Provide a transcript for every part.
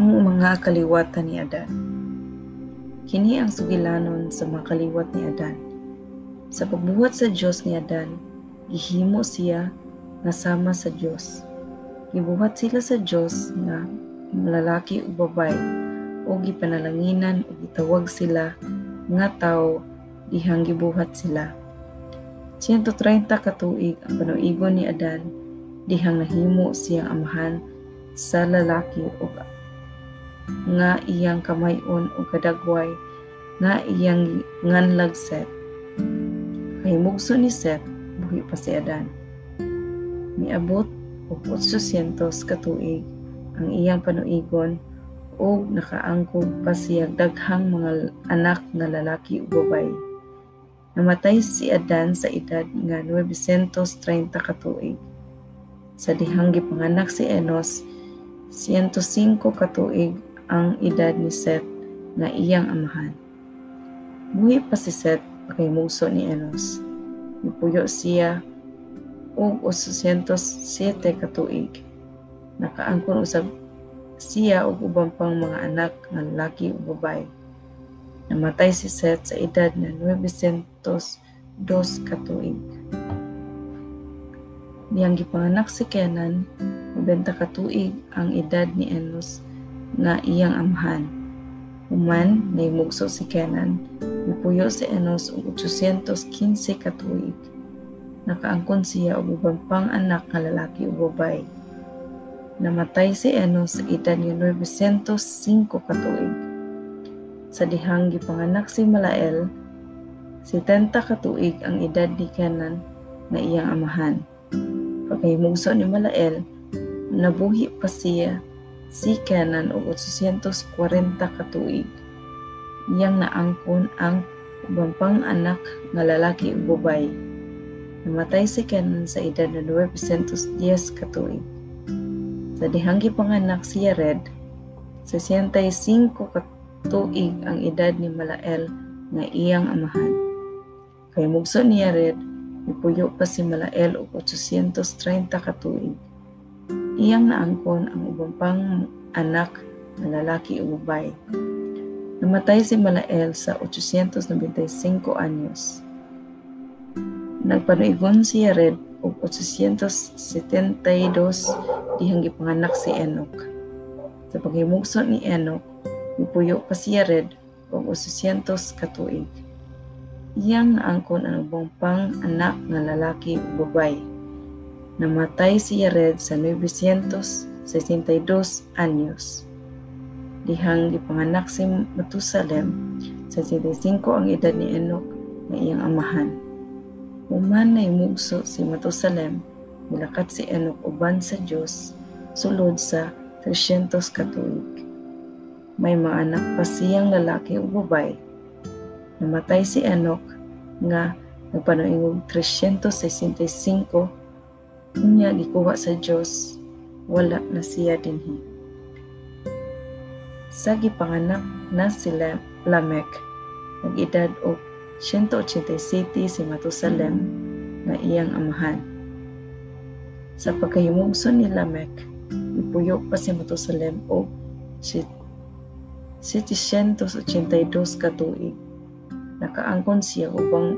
mga kaliwatan ni Adan. Kini ang sugilanon sa mga kaliwat ni Adan. Sa pagbuhat sa Dios ni Adan, gihimo siya nga sama sa Dios. Gibuhat sila sa Dios nga lalaki ug babay o gipanalanginan o gitawag sila nga tao dihang gibuhat sila. 130 ka tuig ang panuigon ni Adan dihang nahimo siyang amahan sa lalaki o nga iyang kamayon o kadagway nga iyang nganlag Seth. Kahimugso ni Seth, buhi pa si Adan. Miabot og 800 ka tuig ang iyang panuigon o nakaangkog pa siya daghang mga anak nga lalaki ug babay. Namatay si Adan sa edad nga 930 ka tuig. Sa dihang gipanganak si Enos, 105 ka tuig ang edad ni Seth na iyang amahan. Buhi pa si Seth pakimugso ni Enos. Nipuyo siya og 807 ka tuig. Nakaangkon usab siya og ubang pang mga anak nga lalaki ug babay. Namatay si Seth sa edad na 902 ka tuig. Niyang gipanganak si Kenan, 90 ka tuig ang edad ni Enos nga iyang amahan. Human, naimugso si Kenan, nipuyo si Enos og 815 ka. Nakaangkon siya og ubang pang anak nga lalaki ug babay. Namatay si Enos sa edad ni 905 ka. Sa dihang gipanganak si Malael, 70 ka ang edad ni Kenan nga iyang amahan. Pagkahimugso ni Malael, nabuhi pa siya si Kenan og 840 ka tuig. Iyang naangkon ang ubang pang anak nga lalaki ug babay. Namatay si Kenan sa edad na 910 ka tuig. Sa dihang gipanganak si Yared, 65 ka tuig ang edad ni Malael nga iyang amahan. Kay mugso ni Yared, ipuyo pa si Malael og 830 ka tuig iyang naangkon ang ubang pang anak na lalaki o babae. Namatay si Malael sa 895 anyos. Nagpanuigon si Yared og 872 dihang gipanganak si Enoch. Sa paghimugso ni Enoch, ipuyo pa si Yared og 800 katuig. Iyang naangkon ang ubang pang anak nga lalaki o babae. Namatay si Yared sa 962 anyos. Dihang gipanganak si Matusalem, sa 65 ang edad ni Enoch na iyang amahan. Human na imugso si Matusalem, nilakat si Enoch uban sa Dios sulod sa 300 katuig. May mga anak pa siyang lalaki o babay. Namatay si Enoch nga nagpanuingog 365 Unya gikuha sa Dios wala na siya dinhi. Sa gipanganak na sila Lamek, nag-edad og 187 si Matusalem na iyang amahan. Sa pagkahimugso ni Lamek, ipuyo pa si Matusalem og 782 ka tuig. Nakaangkon siya ubang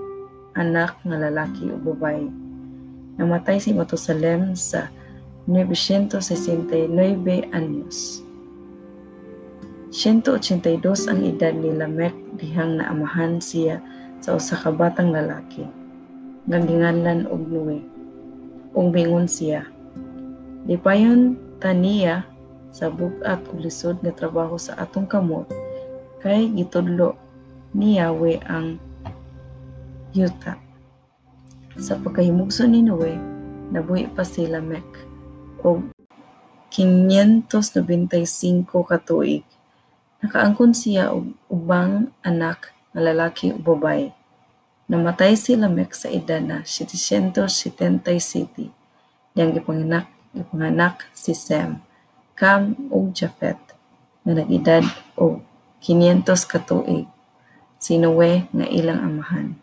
anak nga lalaki o babae Namatay si Matusalem sa 969 anyos. 182 ang edad ni Lamek dihang naamahan siya sa usa ka batang lalaki. Ganginganlan og Noe. Ug bingon siya. Di payon taniya sa bugat ug lisod nga trabaho sa atong kamot kay gitudlo ni Yahweh ang yuta. Sa pagkahimugso ni Noe, nabuhi pa si Lamek o 595 ka tuig. Nakaangkon siya og ubang anak nga lalaki ug babay. Namatay si Lamek sa edad na 777. Diyang gipanganak, gipanganak si Sem, Cam ug Japhet nga nag-edad og 500 ka. Si Noe nga ilang amahan.